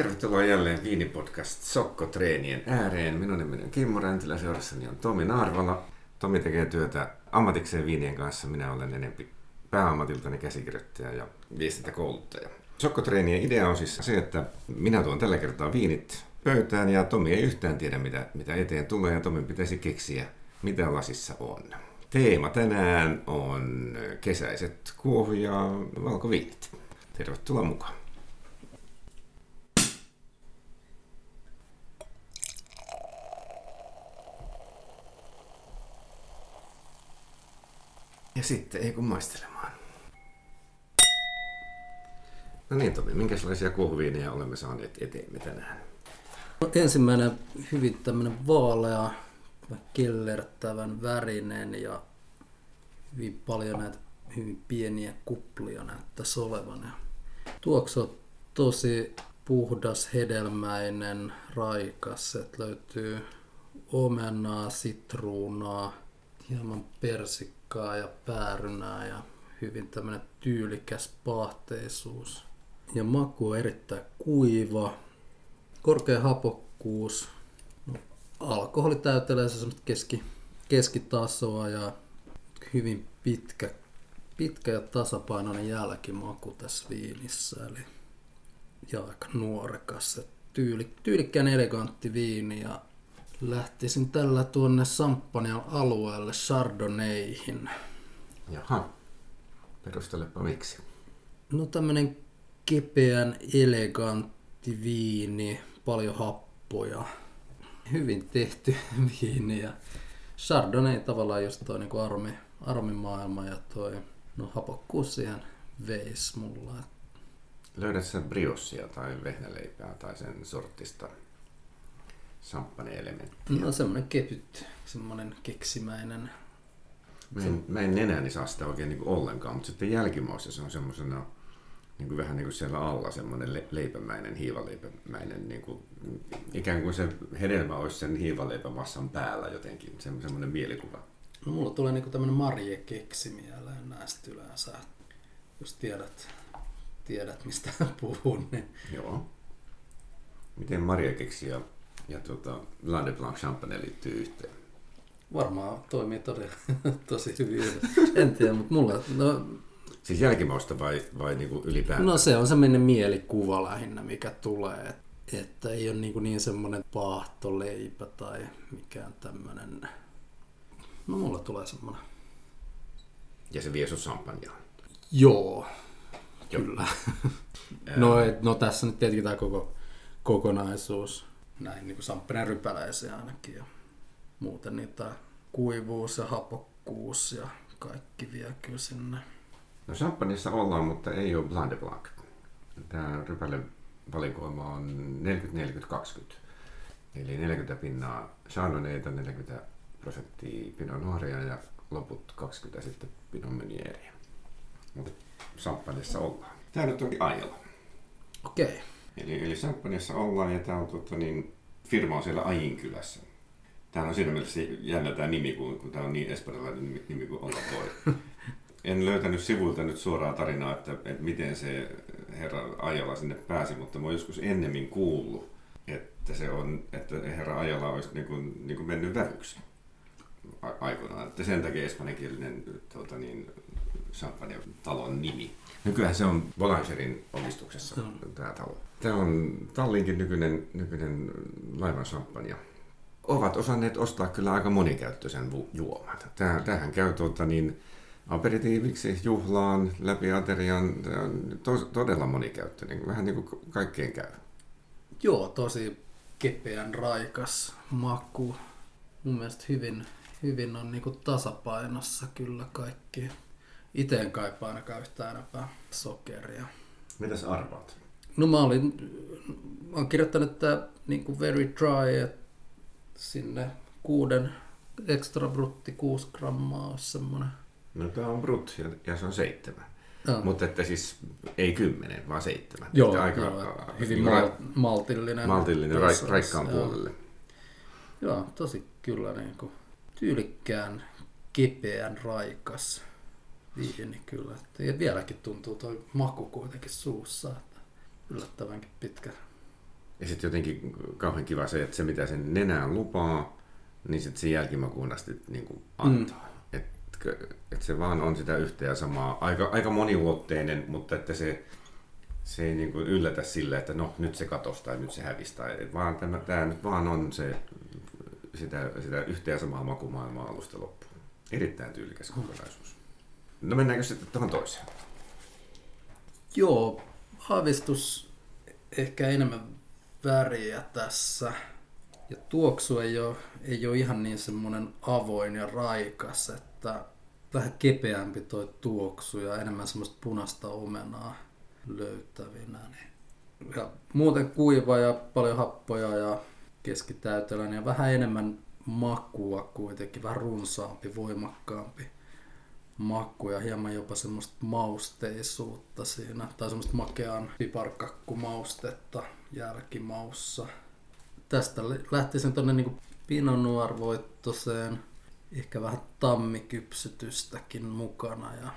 Tervetuloa jälleen Viinipodcast Sokko-treenien ääreen. Minun nimeni on Kimmo Räntilä, seurassani on Tomi Naarvala. Tomi tekee työtä ammatikseen viinien kanssa. Minä olen enempi pääammatiltani käsikirjoittaja ja viestintäkouluttaja. Sokkotreenien idea on siis se, että minä tuon tällä kertaa viinit pöytään ja Tomi ei yhtään tiedä, mitä, mitä eteen tulee ja Tomin pitäisi keksiä, mitä lasissa on. Teema tänään on kesäiset kuohu- ja valkoviinit. Tervetuloa mukaan. Ja sitten ei kun maistelemaan. No niin Tomi, minkälaisia kuohuviineja olemme saaneet eteemme tänään? No, ensimmäinen hyvin tämmöinen vaalea, kellertävän värinen ja hyvin paljon näitä hyvin pieniä kuplia näyttäisi olevan. Ja tuoksu on tosi puhdas, hedelmäinen, raikas. että löytyy omenaa, sitruunaa, hieman persikkaa ja päärynää ja hyvin tämmöinen tyylikäs pahteisuus. Ja maku on erittäin kuiva, korkea hapokkuus, no, alkoholi täytelee se keski, keskitasoa ja hyvin pitkä, pitkä ja tasapainoinen jälkimaku tässä viinissä. Eli, ja aika nuorekas. Tyyli, tyylikkään elegantti viini ja lähtisin tällä tuonne Samppanian alueelle Chardonnayhin. Jaha, perustelepa miksi. No tämmönen kepeän elegantti viini, paljon happoja, hyvin tehty viini ja Chardonnay tavallaan just toi niinku armi, armimaailma ja toi no hapokkuus siihen veis mulla. Löydät sä briossia tai vehnäleipää tai sen sortista champagne-elementtiä? No semmonen kevyt, semmonen keksimäinen. Mä en, mä en nenäni saa sitä oikein niin ollenkaan, mutta sitten jälkimaussa se on semmoisena niin kuin vähän niin kuin siellä alla semmoinen le- leipämäinen, hiivaleipämäinen, niin kuin, ikään kuin se hedelmä olisi sen hiivaleipämassan päällä jotenkin, se, semmoinen mielikuva. No mulla tulee niinku tämmönen Marje keksi mieleen näistä yleensä. Jos tiedät, tiedät mistä puhun, niin Joo. Miten Maria keksi ja, ja tuota, Blanc de Blanc Champagne liittyy yhteen? varmaan toimii todella, tosi hyvin. En tiedä, mutta mulla, no, Siis jälkimausta vai, vai niin kuin ylipäätään? no se on semmoinen mielikuva lähinnä, mikä tulee. Et, että ei ole niin, niin semmoinen paahtoleipä tai mikään tämmöinen. No mulla tulee semmoinen. Ja se vie sun champagnea. Joo, Joo. kyllä. no, et, no tässä nyt tietenkin tämä koko kokonaisuus, näin niin kuin samppanjan rypäläisiä ainakin ja muuten niitä kuivuus ja hapokkuus ja kaikki vie kyllä sinne. No champagneissa ollaan, mutta ei ole Blanc de Blanc. Tämä rypäle valikoima on 40-40-20. Eli 40 pinnaa Chardonnayta, 40 prosenttia Pinot Noiria ja loput 20 sitten Pinot Meunieriä. Mutta champagneissa ollaan. Tämä nyt onkin Ajala. Okei. Eli, eli Champagneissa ollaan ja tämä on tuota, niin, firma on siellä Ajinkylässä. Tämä on siinä mielessä jännä tämä nimi, kun, kun tämä on niin espanjalainen nimi, nimi kuin olla voi. En löytänyt sivuilta nyt suoraa tarinaa, että, että miten se herra Ajala sinne pääsi, mutta mä oon joskus ennemmin kuullut, että se on, että herra Ajala olisi niin kuin, niin kuin mennyt vävyksi aikoinaan. Että sen takia espanjankielinen tuota, niin, champagne-talon nimi. Nykyään se on Bolangerin omistuksessa tämä talo. Tämä on Tallinkin nykyinen, nykyinen laivan champagne. Ovat osanneet ostaa kyllä aika monikäyttöisen juoman. Tää, tämähän käy tuota, niin, aperitiiviksi, juhlaan, läpi aterian. Tämä on to- todella monikäyttöinen, vähän niin kuin kaikkeen käy. Joo, tosi kepeän raikas maku. Mun mielestä hyvin, hyvin on niinku tasapainossa kyllä kaikki. Itse en kaipaa ainakaan yhtään enempää sokeria. Mitäs arvaat? No mä olin, mä oon kirjoittanut että niinku very dry, sinne kuuden extra brutti 6 grammaa olisi semmonen. No tämä on brut ja, ja se on seitsemän. Joo. Mutta että siis ei kymmenen, vaan seitsemän. Joo, aika, joo, a- hyvin niin mal- ra- maltillinen. maltillinen, raik- raikkaan joo. puolelle. Joo, tosi kyllä niin kuin tyylikkään, kepeän, raikas viini kyllä. Ja vieläkin tuntuu toi maku kuitenkin suussa. Yllättävänkin pitkä, Ja sitten jotenkin kauhean kiva se, että se mitä sen nenään lupaa, niin sitten sen jälkimakuun asti niin kuin antaa. Mm. Että et se vaan on sitä yhtä ja samaa. Aika, aika moniulotteinen, mutta että se, se ei niin kuin yllätä sillä, että no nyt se katosi tai nyt se hävisi. Tai, et vaan tämä, tämä nyt vaan on se, sitä, sitä yhtä ja samaa makumaailmaa alusta loppuun. Erittäin tyylikäs kokonaisuus. No mennäänkö sitten tuohon toiseen? Joo, aavistus ehkä enemmän väriä tässä. Ja tuoksu ei ole, ei ole ihan niin semmoinen avoin ja raikas, että vähän kepeämpi toi tuoksu ja enemmän semmoista punaista omenaa löytävinä. Niin. Ja muuten kuiva ja paljon happoja ja keskitäyteläinen ja vähän enemmän makua kuitenkin, vähän runsaampi, voimakkaampi maku ja hieman jopa semmoista mausteisuutta siinä, tai semmoista makean piparkakkumaustetta jälkimaussa. Tästä lähtisin tonne niinku Pinot ehkä vähän tammikypsytystäkin mukana ja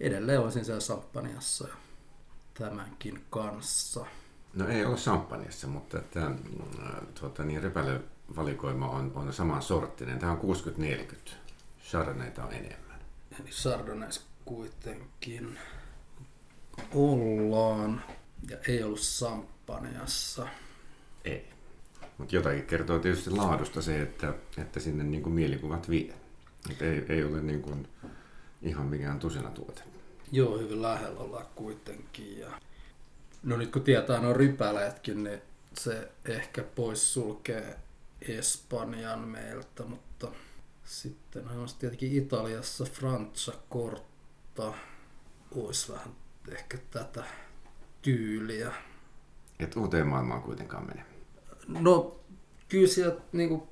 edelleen olisin siellä Sampaniassa ja tämänkin kanssa. No ei ole Sampaniassa, mutta tämä tuota, niin valikoima on, on saman sorttinen. Tämä on 60-40. Chardonnayta on enemmän. Chardonnays kuitenkin ollaan ja ei ollut Sampaniassa. Ei. Mutta jotakin kertoo tietysti laadusta se, että, että sinne niin kuin mielikuvat vie. Et ei, ei ole niin kuin ihan mikään tusina tuote. Joo, hyvin lähellä ollaan kuitenkin. Ja... No nyt kun tietää nuo rypäleetkin, niin se ehkä pois sulkee Espanjan meiltä, mutta sitten on tietenkin Italiassa Francia Corta olisi vähän ehkä tätä tyyliä. Et uuteen maailmaan kuitenkaan mene. No kyllä sieltä niin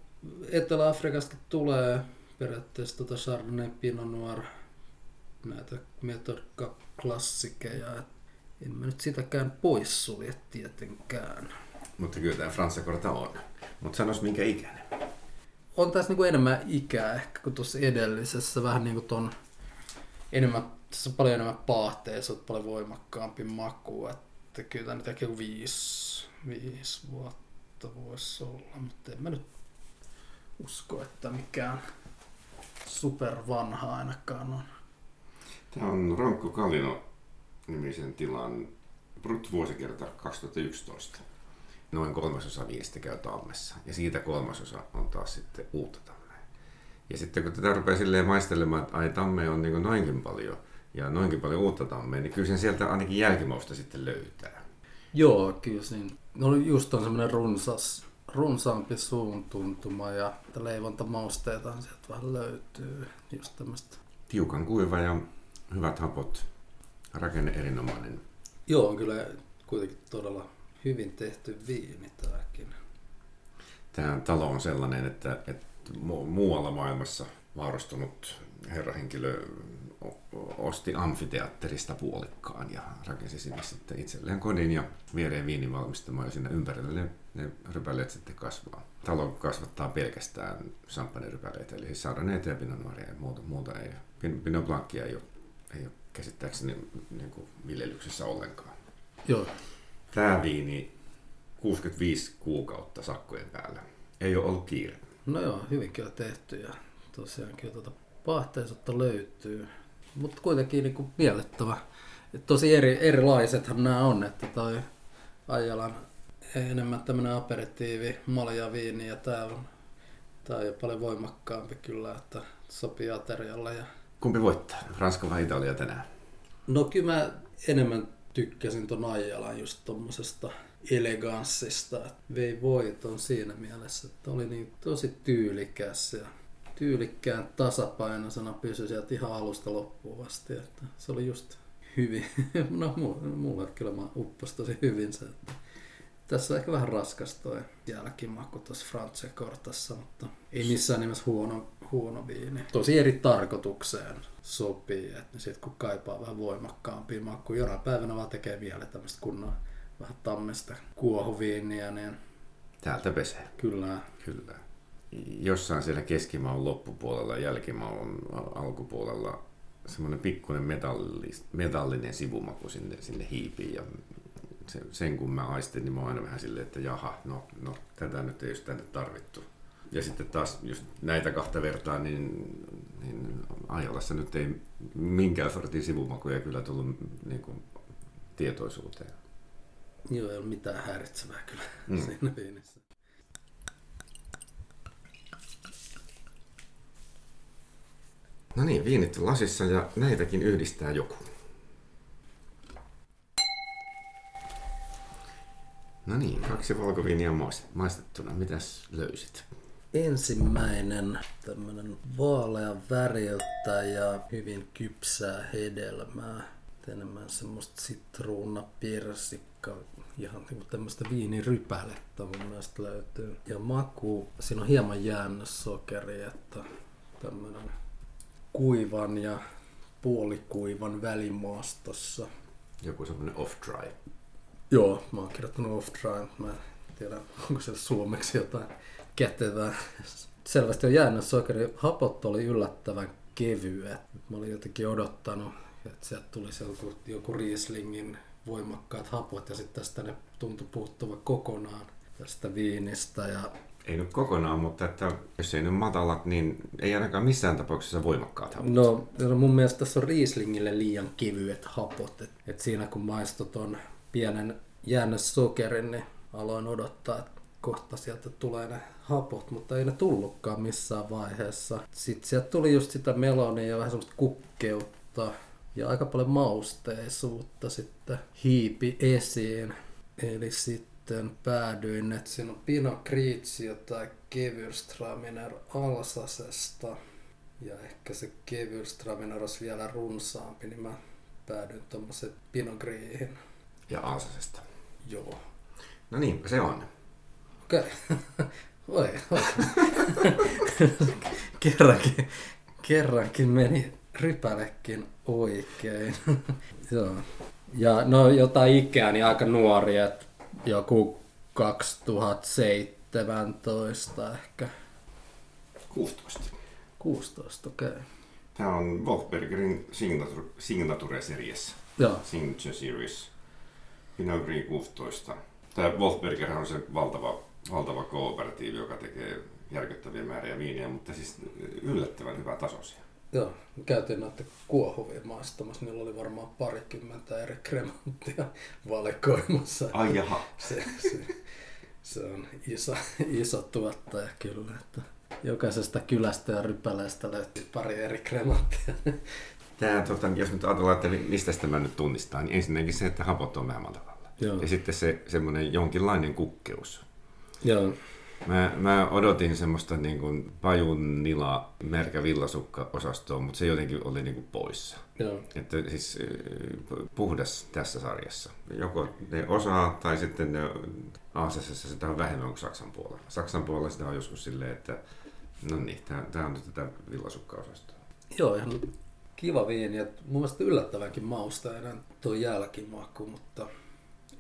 Etelä-Afrikasta tulee periaatteessa tota Chardonnay Pinot Noir näitä metodka klassikeja. Et en mä nyt sitäkään poissulje tietenkään. Mutta kyllä tämä Francia Corta on. Mutta sanois minkä ikäinen? On tässä niinku enemmän ikää ehkä kuin tuossa edellisessä. Vähän niin kuin ton enemmän, tässä on paljon enemmän paahteessa, paljon voimakkaampi maku. Että kyllä tämä nyt ehkä viisi, viisi vuotta voisi olla, mutta en mä nyt usko, että mikään super vanha ainakaan on. Tämä on Rankko Kalino nimisen tilan Brut vuosikerta 2011 noin kolmasosa viistä käy tammessa. Ja siitä kolmasosa on taas sitten uutta tammea. Ja sitten kun tätä rupeaa silleen maistelemaan, että ai tamme on niin noinkin paljon ja noinkin paljon uutta tammea, niin kyllä sen sieltä ainakin jälkimausta sitten löytää. Joo, kyllä siinä. No just on semmoinen runsas, runsaampi suun tuntuma ja leivontamausteita sieltä vähän löytyy. Just tämmöistä. Tiukan kuiva ja hyvät hapot. Rakenne erinomainen. Joo, on kyllä kuitenkin todella hyvin tehty viini tämäkin. Tämä talo on sellainen, että, että muualla maailmassa vaarastunut herrahenkilö osti amfiteatterista puolikkaan ja rakensi sinne sitten itselleen kodin ja viereen viinin valmistamaan ja sinne ympärille ne, ne rypäleet sitten kasvaa. Talo kasvattaa pelkästään champagnerypäleitä, eli siis sardaneita ja pinot noiria ja muuta, muuta ei. Pinot blancia ei ole, ei ole käsittääkseni niin kuin viljelyksessä ollenkaan. Joo, Tämä viini 65 kuukautta sakkojen päällä. Ei ole ollut kiire. No joo, hyvin kyllä tehty ja tosiaan kyllä tuota pahteisuutta löytyy. Mutta kuitenkin niin kuin miellyttävä. Et tosi eri, erilaisethan nämä on, että toi Aijalan enemmän tämmöinen aperitiivi, malja viini ja tää on, tää on jo paljon voimakkaampi kyllä, että sopii aterialle. Ja... Kumpi voittaa, Ranska vai Italia tänään? No kyllä mä enemmän tykkäsin ton Aijalan just tommosesta eleganssista. Vei voiton siinä mielessä, että oli niin tosi tyylikäs ja tyylikkään tasapainoisena pysyi sieltä ihan alusta loppuun asti. Että se oli just hyvin. No mulle kyllä mä upposi tosi hyvin se, että tässä on ehkä vähän raskas toi jälkimaku tuossa France Cortassa, mutta ei missään nimessä huono, huono viini. Tosi eri tarkoitukseen sopii, että sit kun kaipaa vähän voimakkaampia makuja, jonain päivänä vaan tekee vielä tämmöistä kunnon vähän tammesta kuohuviiniä, niin Täältä pesee. Kyllä. Kyllä. Jossain siellä keskimaun loppupuolella ja jälkimaun alkupuolella semmoinen pikkuinen metallis, metallinen sivumaku sinne, sinne hiipiin ja se, sen kun mä aistin, niin mä oon aina vähän silleen, että jaha, no, no tätä nyt ei just tänne tarvittu. Ja sitten taas, jos näitä kahta vertaa, niin, niin Aiolassa nyt ei minkään sortin sivumakuja kyllä tullut niin kuin, tietoisuuteen. Joo, ei ole mitään häiritsevää kyllä mm. siinä viinissä. No niin, viinit lasissa ja näitäkin yhdistää joku. No niin, kaksi valkoviiniä maistettuna. Mitäs löysit? Ensimmäinen tämmönen vaalea väriltä ja hyvin kypsää hedelmää. Enemmän semmoista sitruuna, persikka, ihan niinku tämmöistä viinirypälettä mun mielestä löytyy. Ja maku, siinä on hieman jäännössokeri, että tämmönen kuivan ja puolikuivan välimaastossa. Joku semmoinen off-dry. Joo, mä oon kirjoittanut off-dry, mä en tiedä onko se suomeksi jotain kätevää. Selvästi on jäänyt sokeri. Hapot oli yllättävän kevyet. Mä olin jotenkin odottanut, että sieltä tulisi joku, joku Rieslingin voimakkaat hapot ja sitten tästä ne tuntui puuttuva kokonaan tästä viinistä. Ja ei nyt kokonaan, mutta että jos ei nyt matalat, niin ei ainakaan missään tapauksessa voimakkaat hapot. No, no mun mielestä tässä on Rieslingille liian kevyet hapot. Et, et siinä kun maistot on pienen jäännössokerin, niin aloin odottaa, että kohta sieltä tulee ne hapot, mutta ei ne tullutkaan missään vaiheessa. Sitten sieltä tuli just sitä melonia ja vähän semmoista kukkeutta ja aika paljon mausteisuutta sitten hiipi esiin. Eli sitten päädyin, että siinä on Pinot Grigio tai Gewürztraminer Alsasesta. Ja ehkä se Gewürztraminer olisi vielä runsaampi, niin mä päädyin tuommoisen Pinot Grigiin. Ja Alsasesta. Joo. No niin, se on. Okei. Oi, kerrankin, kerrankin meni rypälekin oikein. Joo. Ja no jotain ikää, niin aika nuori, että joku 2017 ehkä. 16. 16, okei. Okay. Tämä on Wolfbergerin Signature, Signature Series. Joo. Signature Series. Pinot 16. Tämä Wolfberger on se valtava valtava kooperatiivi, joka tekee järkyttäviä määriä viiniä, mutta siis yllättävän hyvä tasoisia. Joo, käytiin noita kuohuvia maistamassa. Niillä oli varmaan parikymmentä eri kremanttia valikoimassa. Ai jaha. Se, se, se on iso, iso tuottaja kyllä. Että jokaisesta kylästä ja rypäleestä löytyy pari eri kremanttia. Tämä, tota, jos nyt ajatellaan, että mistä tämä nyt tunnistaa, niin ensinnäkin se, että hapot on vähän tavalla. Joo. Ja sitten se semmoinen jonkinlainen kukkeus. Joo. Mä, mä odotin semmoista niin kuin pajun nila märkä villasukka-osastoa, mutta se jotenkin oli niin kuin poissa. Joo. Että siis puhdas tässä sarjassa. Joko ne osaa tai sitten ne Aasessa sitä on vähemmän kuin Saksan puolella. Saksan puolella sitä on joskus silleen, että no niin, tämä on nyt tätä villasukka-osastoa. Joo, ihan kiva viini. Ja mun mielestä yllättävänkin mausteinen tuo jälkimaku, mutta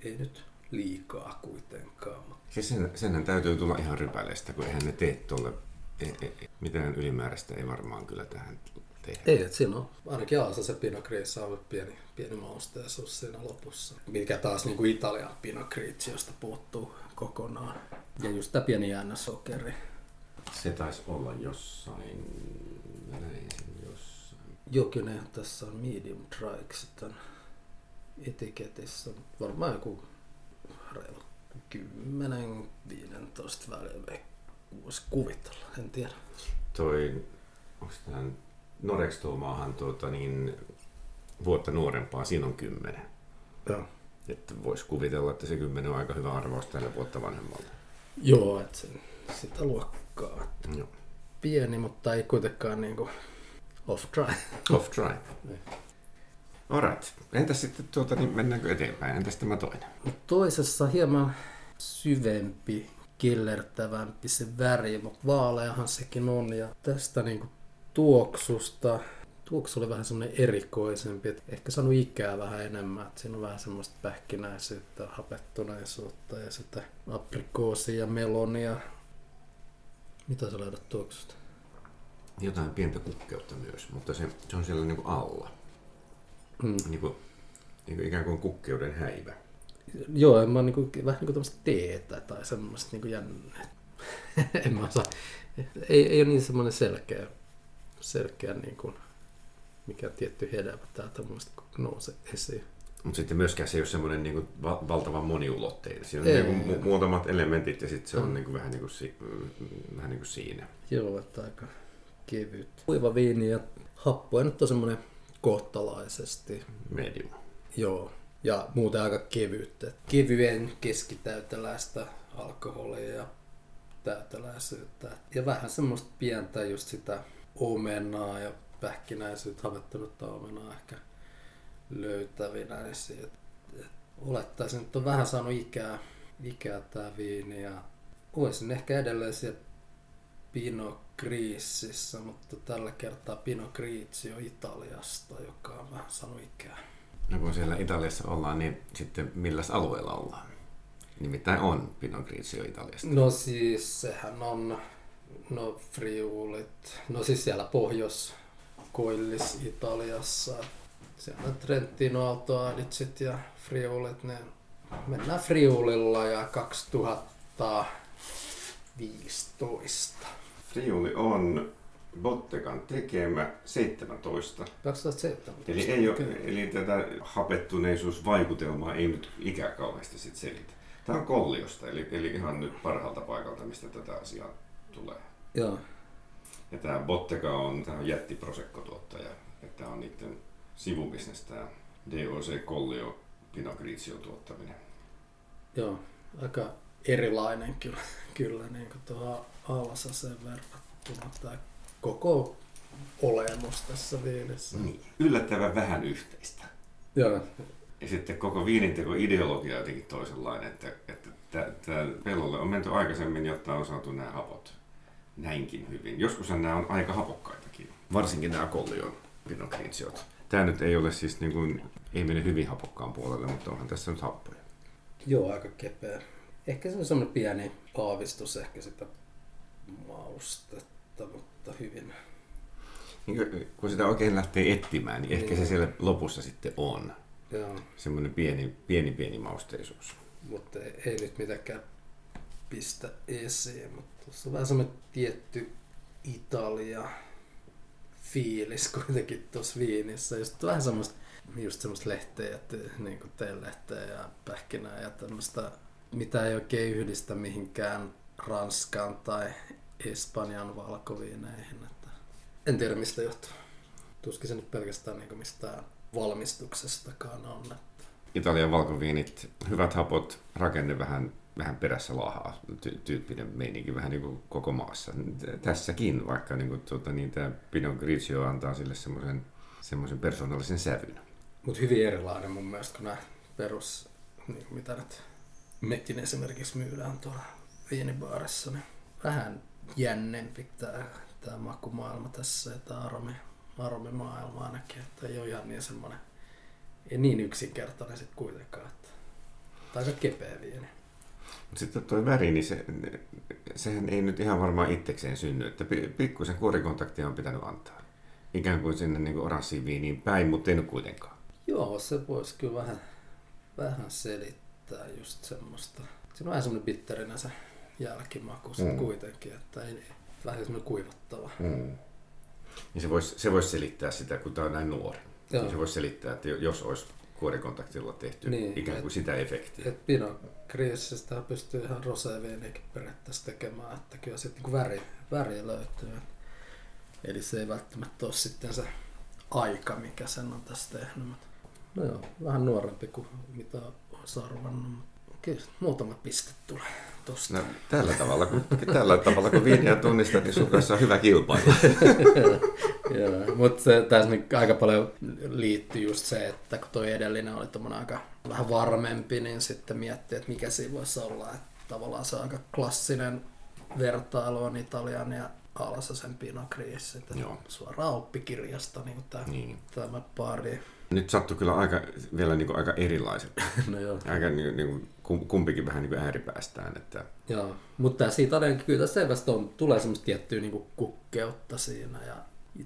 ei nyt liikaa kuitenkaan. Siis sen, senhän täytyy tulla ihan rypäleistä, kun eihän ne tee tuolle, e, e, e, mitään ylimääräistä ei varmaan kyllä tähän tehdä. Ei, että siinä on ainakin Aasa se Pinot Grigio on pieni, pieni mausteisuus siinä lopussa. Mikä taas niin kuin Italian Pinot Grigiosta puuttuu kokonaan. Ja just tämä pieni sokeri. Se taisi olla jossain, näin jossain. Jokinen tässä on medium dry tämän etiketissä. Varmaan joku reilu 10-15 välillä voisi kuvitella, en tiedä. Toi, onko tämä Norextomaahan tuota, niin, vuotta nuorempaa, siinä on 10. Joo. Että voisi kuvitella, että se 10 on aika hyvä arvaus tällä vuotta vanhemmalta. Joo, että sen, sitä luokkaa. Joo. Pieni, mutta ei kuitenkaan niin kuin off-dry. Off-dry. Niin. Alright. Entäs sitten tuota, niin mennäänkö eteenpäin? Entäs tämä toinen? Toisessa hieman syvempi, killertävämpi se väri, mutta vaaleahan sekin on. Ja tästä niinku tuoksusta, tuoksu oli vähän semmoinen erikoisempi, että ehkä saanut ikää vähän enemmän, että siinä on vähän semmoista pähkinäisyyttä, hapettuneisuutta ja sitä aprikoosia ja melonia. Mitä sä löydät tuoksusta? Jotain pientä kukkeutta myös, mutta se, se on siellä niinku alla. Mm. Niin kuin, niin kuin ikään kuin kukkeuden häivä. Joo, mä oon niinku, vähän niinku tämmöistä teetä tai semmoista niinku jännää. en mä osaa. Ei, ei ole niin semmoinen selkeä, selkeä niin kuin, mikä tietty hedelmä täältä mun mielestä nousee esiin. Mutta sitten myöskään se ei ole semmoinen niin va- valtavan moniulotteinen. Siinä on Ei, niin kuin ei. mu- muutamat elementit ja sitten se on Mm. niin kuin vähän, niin kuin si- vähän niin kuin siinä. Joo, että aika kevyt. Kuiva viini ja happoja nyt on semmoinen kohtalaisesti. Medium. Joo. Ja muuten aika kevyttä. Kevyen keskitäyteläistä alkoholia ja täyteläisyyttä. Ja vähän semmoista pientä just sitä omenaa ja pähkinäisyyttä, havettunutta omenaa ehkä löytävinä. Et olettaisin, että on vähän saanut ikää, ikää tää viini ja olisin ehkä edelleen siellä Pinot Grisissä, mutta tällä kertaa Pinot Grigio Italiasta, joka on vähän saanut ikää. No kun siellä Italiassa ollaan, niin sitten milläs alueella ollaan? Nimittäin on Grigio Italiasta. No siis sehän on, no Friulit, no siis siellä pohjois Koillis Italiassa. Siellä on Trentino Alto Adidsit ja Friulit, ne mennään Friulilla ja 2015. Friuli on Bottegan tekemä 17. 2017. Eli, ei ole, Kyllä. eli tätä hapettuneisuusvaikutelmaa ei nyt ikään kauheasti sit selitä. Tämä on Kolliosta, eli, eli ihan nyt parhaalta paikalta, mistä tätä asiaa tulee. Joo, Ja tämä Bottega on, tämä on jättiprosekkotuottaja. Että tämä on niiden sivubisnes, tämä DOC Collio Pinot Grigio tuottaminen. joo, aika erilainen kyllä, kyllä niin kuin tuohon Alasaseen verrattuna tämä koko olemus tässä viinissä. Niin. Yllättävän vähän yhteistä. Joo, Ja sitten koko viininteko ideologia on jotenkin toisenlainen, että, että tämä pellolle on menty aikaisemmin, jotta on saatu nämä hapot näinkin hyvin. Joskushan nämä on aika hapokkaitakin. Varsinkin nämä Collion Pinot Grigiot. Tämä nyt ei ole siis niin kuin, ei mene hyvin hapokkaan puolelle, mutta onhan tässä nyt happoja. joo, aika kepeä. Ehkä se on semmoinen pieni aavistus ehkä sitä maustetta, mutta hyvin. Niin kuin, kun sitä oikein lähtee etsimään, niin ehkä Niin. se siellä lopussa sitten on. Joo, Semmoinen pieni, pieni, pieni mausteisuus. mutta ei, ei nyt mitenkään pistä esiin, mutta tuossa on vähän semmoinen tietty Italia fiilis kuitenkin tuossa viinissä. Just vähän semmoista, just semmoista lehteä, niin kuin lehteä ja pähkinää ja tämmöistä, mitä ei oikein yhdistä mihinkään Ranskaan tai Espanjan valkoviineihin. Että en tiedä mistä johtuu. Tuskin se nyt pelkästään niin mistään valmistuksestakaan on. Että Italian valkoviinit, hyvät hapot, rakenne vähän, vähän perässä lahaa, ty- tyyppinen meininki vähän niin kuin koko maassa. Tässäkin, vaikka niin kuin, tuota, niin tämä Pinot Grigio antaa sille semmoisen, semmoisen persoonallisen sävyn. Mutta hyvin erilainen mun mielestä kuin nämä perus, niin kuin mitä nyt mekin esimerkiksi myydään tuolla viinibaarissa. Niin vähän jännempi tämä, tämä makumaailma tässä ja tämä aromi, aromimaailma ainakin. Että ei ole ihan niin semmoinen, ei niin yksinkertainen sitten kuitenkaan. Että, tai aika kepeä viini. Mutta sitten tuo väri, niin se, sehän ei nyt ihan varmaan itsekseen synny. Että pi- pikkusen kuorikontaktia on pitänyt antaa. Ikään kuin sinne niin oranssiin viiniin päin, mutta ei nyt kuitenkaan. Joo, se voisi kyllä vähän, vähän selittää just semmoista. Siinä on vähän semmoinen bitterinä se jälkimaku se Mm. kuitenkin, että ei, vähän semmoinen kuivattava. Mm. Niin se voisi se vois selittää sitä, kun tämä on näin nuori. Joo. Niin se voisi selittää, että jos olisi kuorikontaktilla tehty Niin, ikään kuin sitä efektiä. Et Pinot Grisistä pystyy ihan roséviiniäkin periaatteessa tekemään, että kyllä sitten niin väri, väri löytyy. Eli se ei välttämättä ole sitten se aika, mikä sen on tässä tehnyt. mutta- No joo, vähän nuorempi kuin mitä olisi arvannut. Kyllä muutama piste tulee tosta. No, tällä tavalla, kun, tällä tavalla, kun viiniä tunnistat, niin sun kanssa on hyvä kilpailu. Joo, mutta tässä nyt aika paljon liittyy just se, että kun toi edellinen oli aika vähän varmempi, niin sitten miettii, että mikä siinä voisi olla. Että tavallaan se aika klassinen vertailu on Italian ja Alasasen Pinot Gris, että Joo. suoraan oppikirjasta niin tämä, Niin. tämä pari. Nyt sattui kyllä aika, vielä niin kuin aika erilaiset. No joo. Aika niin, niin kuin, kum- kumpikin vähän niin kuin ääripäästään. Että, Joo, mutta tässä Italiankin kyllä selvästi on, tulee semmoista tiettyä niin kukkeutta siinä ja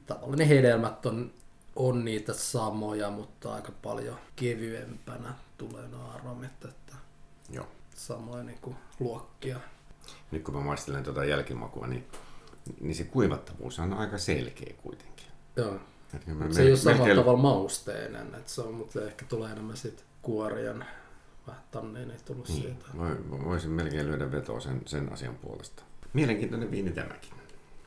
tavallaan ne hedelmät on, on niitä samoja, mutta aika paljon kevyempänä tulee nuo aromit, että Joo. samoin niin kuin luokkia. Nyt kun mä maistelen tuota jälkimakua, niin, niin se kuivattavuus on aika selkeä kuitenkin. Joo. Että mä Se ei ole samalla melkein- tavalla mausteinen, että se on, mutta ehkä tulee enemmän sit kuorien vähän ei tullut Niin, siitä. voi- voisin melkein lyödä vetoa sen, sen asian puolesta. Mielenkiintoinen viini tämäkin.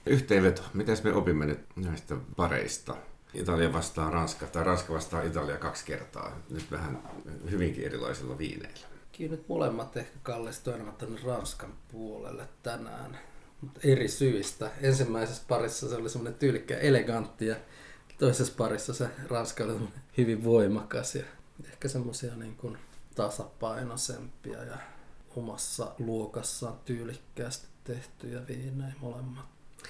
Yhteenveto. Mitäs me opimme nyt näistä pareista? Italia vastaa Ranska, tai Ranska vastaa Italia kaksi kertaa. Nyt vähän hyvinkin erilaisilla viineillä. Kyllä nyt molemmat ehkä kallistuu enemmän tänne Ranskan puolelle tänään. Mutta eri syistä. Ensimmäisessä parissa se oli semmoinen tyylikkä elegantti ja toisessa parissa se Ranska oli hyvin voimakas ja ehkä semmoisia niin tasapainoisempia ja omassa luokassaan tyylikkäästi tehtyjä viinejä molemmat.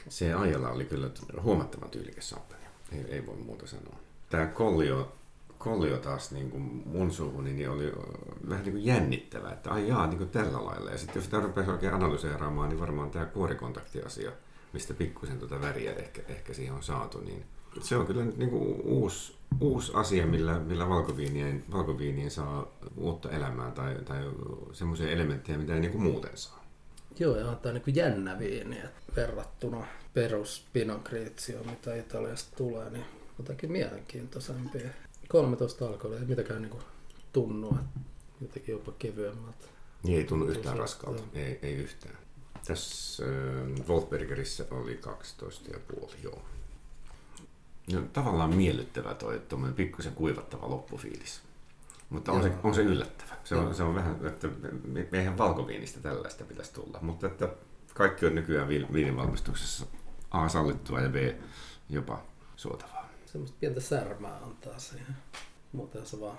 Se ajalla oli kyllä huomattavan tyylikäs champagne. Ei, ei voi muuta sanoa. Tämä Kollio, Kollio taas niin kuin mun suuhuni niin oli vähän niin kuin jännittävä, että ai jaa, niin kuin tällä lailla. Ja sitten jos sitä rupesi oikein analyseeraamaan, niin varmaan tämä kuorikontaktiasia, mistä pikkusen tuota väriä ehkä, ehkä siihen on saatu, niin se on kyllä nyt niin kuin uusi, uusi asia, millä, millä valkoviinien, valkoviinien saa uutta elämää tai, tai semmoisia elementtejä, mitä ei niin kuin muuten saa. Joo, ja on tämä niin jännä viini, verrattuna perus Pinot Grigioon, mitä Italiasta tulee, niin jotakin mielenkiintoisempia. 13 alkoholia, ei mitenkään niin tunnu, että jotenkin jopa kevyemmältä. Niin ei tunnu yhtään Tosiaan, raskalta, ei, ei yhtään. Tässä äh, Wolfbergerissä oli 12,5, joo. No, tavallaan miellyttävä toi tuommoinen pikkusen kuivattava loppufiilis. Mutta on se, on se yllättävä. Se on, Joo. se on vähän, että eihän valkoviinistä tällaista pitäisi tulla. Mutta että kaikki on nykyään vi- viinivalmistuksessa A sallittua ja B jopa suotavaa. Semmoista pientä särmää antaa siihen. Muuten se vaan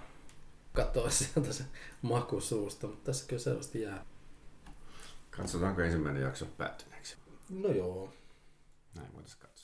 katoaa sieltä se maku suusta, mutta tässä kyllä selvästi jää. Katsotaanko ensimmäinen jakso päättyneeksi. No joo. Näin voitaisiin katsoa.